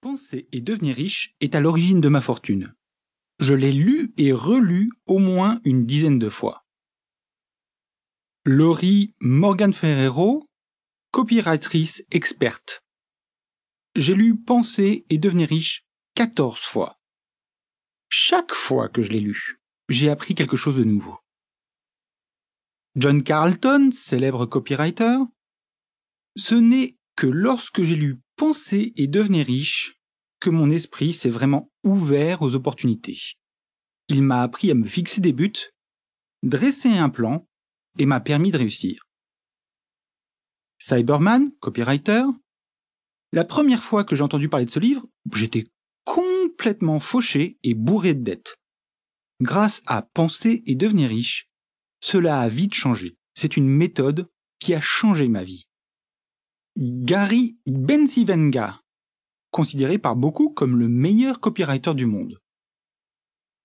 Penser et devenir riche est à l'origine de ma fortune. Je l'ai lu et relu au moins une dizaine de fois. Laurie Morgan Ferrero, copywriter experte. J'ai lu Penser et devenir riche 14 fois. Chaque fois que je l'ai lu, j'ai appris quelque chose de nouveau. John Carlton, célèbre copywriter, ce n'est que lorsque j'ai lu Penser et devenir riche que mon esprit s'est vraiment ouvert aux opportunités. Il m'a appris à me fixer des buts, dresser un plan et m'a permis de réussir. Cyberman, copywriter. La première fois que j'ai entendu parler de ce livre, j'étais complètement fauché et bourré de dettes. Grâce à Penser et devenir riche, cela a vite changé. C'est une méthode qui a changé ma vie. Gary Bensivenga, considéré par beaucoup comme le meilleur copywriter du monde.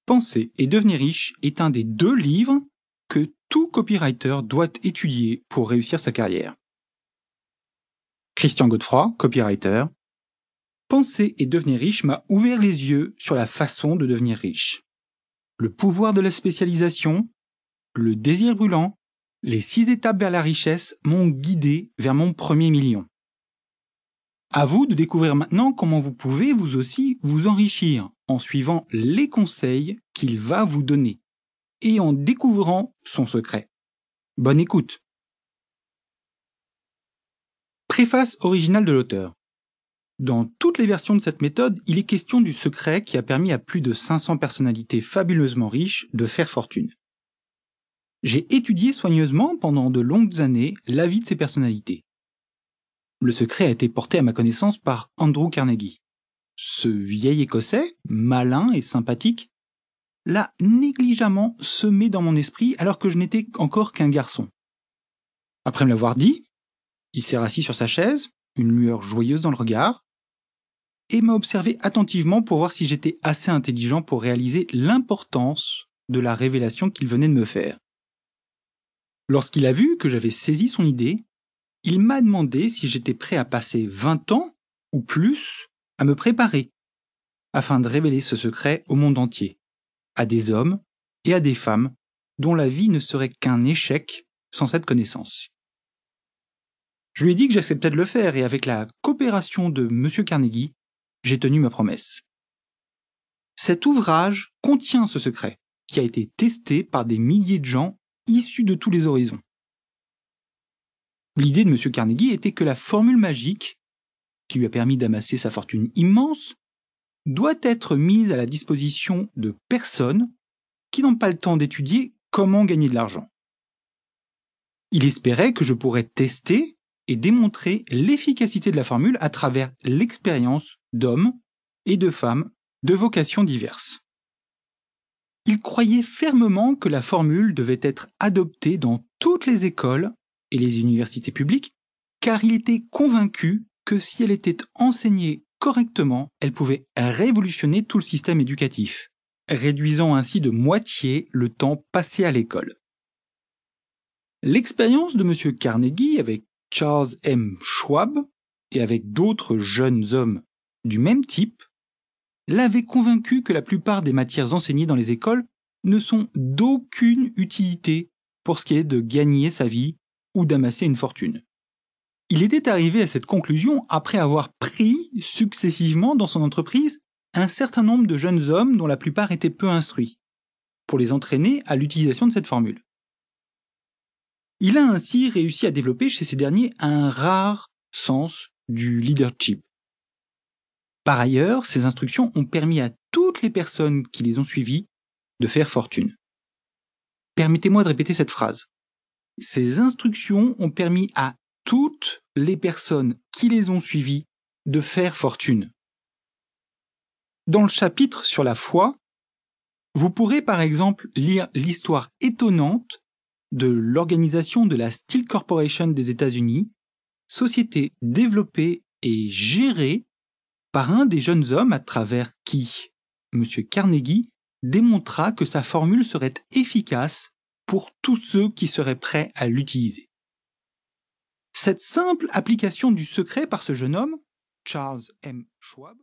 Penser et devenir riche est un des deux livres que tout copywriter doit étudier pour réussir sa carrière. Christian Godefroy, copywriter. Penser et devenir riche m'a ouvert les yeux sur la façon de devenir riche. Le pouvoir de la spécialisation, le désir brûlant, les six étapes vers la richesse m'ont guidé vers mon premier million. À vous de découvrir maintenant comment vous pouvez vous aussi vous enrichir en suivant les conseils qu'il va vous donner et en découvrant son secret. Bonne écoute. Préface originale de l'auteur. Dans toutes les versions de cette méthode, il est question du secret qui a permis à plus de 500 personnalités fabuleusement riches de faire fortune. J'ai étudié soigneusement pendant de longues années la vie de ces personnalités. Le secret a été porté à ma connaissance par Andrew Carnegie. Ce vieil Écossais, malin et sympathique, l'a négligemment semé dans mon esprit alors que je n'étais encore qu'un garçon. Après me l'avoir dit, il s'est rassis sur sa chaise, une lueur joyeuse dans le regard, et m'a observé attentivement pour voir si j'étais assez intelligent pour réaliser l'importance de la révélation qu'il venait de me faire. Lorsqu'il a vu que j'avais saisi son idée, il m'a demandé si j'étais prêt à passer vingt ans ou plus à me préparer afin de révéler ce secret au monde entier, à des hommes et à des femmes dont la vie ne serait qu'un échec sans cette connaissance. Je lui ai dit que j'acceptais de le faire et avec la coopération de M. Carnegie, j'ai tenu ma promesse. Cet ouvrage contient ce secret, qui a été testé par des milliers de gens issus de tous les horizons. L'idée de M. Carnegie était que la formule magique, qui lui a permis d'amasser sa fortune immense, doit être mise à la disposition de personnes qui n'ont pas le temps d'étudier comment gagner de l'argent. Il espérait que je pourrais tester et démontrer l'efficacité de la formule à travers l'expérience d'hommes et de femmes de vocations diverses. Il croyait fermement que la formule devait être adoptée dans toutes les écoles et les universités publiques, car il était convaincu que si elle était enseignée correctement, elle pouvait révolutionner tout le système éducatif, réduisant ainsi de moitié le temps passé à l'école. L'expérience de M. Carnegie avec Charles M. Schwab et avec d'autres jeunes hommes du même type l'avait convaincu que la plupart des matières enseignées dans les écoles ne sont d'aucune utilité pour ce qui est de gagner sa vie ou d'amasser une fortune. Il était arrivé à cette conclusion après avoir pris successivement dans son entreprise un certain nombre de jeunes hommes dont la plupart étaient peu instruits, pour les entraîner à l'utilisation de cette formule. Il a ainsi réussi à développer chez ces derniers un rare sens du leadership. Par ailleurs, ces instructions ont permis à toutes les personnes qui les ont suivies de faire fortune. Permettez-moi de répéter cette phrase. Ces instructions ont permis à toutes les personnes qui les ont suivies de faire fortune. Dans le chapitre sur la foi, vous pourrez par exemple lire l'histoire étonnante de l'organisation de la Steel Corporation des États-Unis, société développée et gérée par un des jeunes hommes à travers qui? M. Carnegie démontra que sa formule serait efficace pour tous ceux qui seraient prêts à l'utiliser. Cette simple application du secret par ce jeune homme, Charles M. Schwab,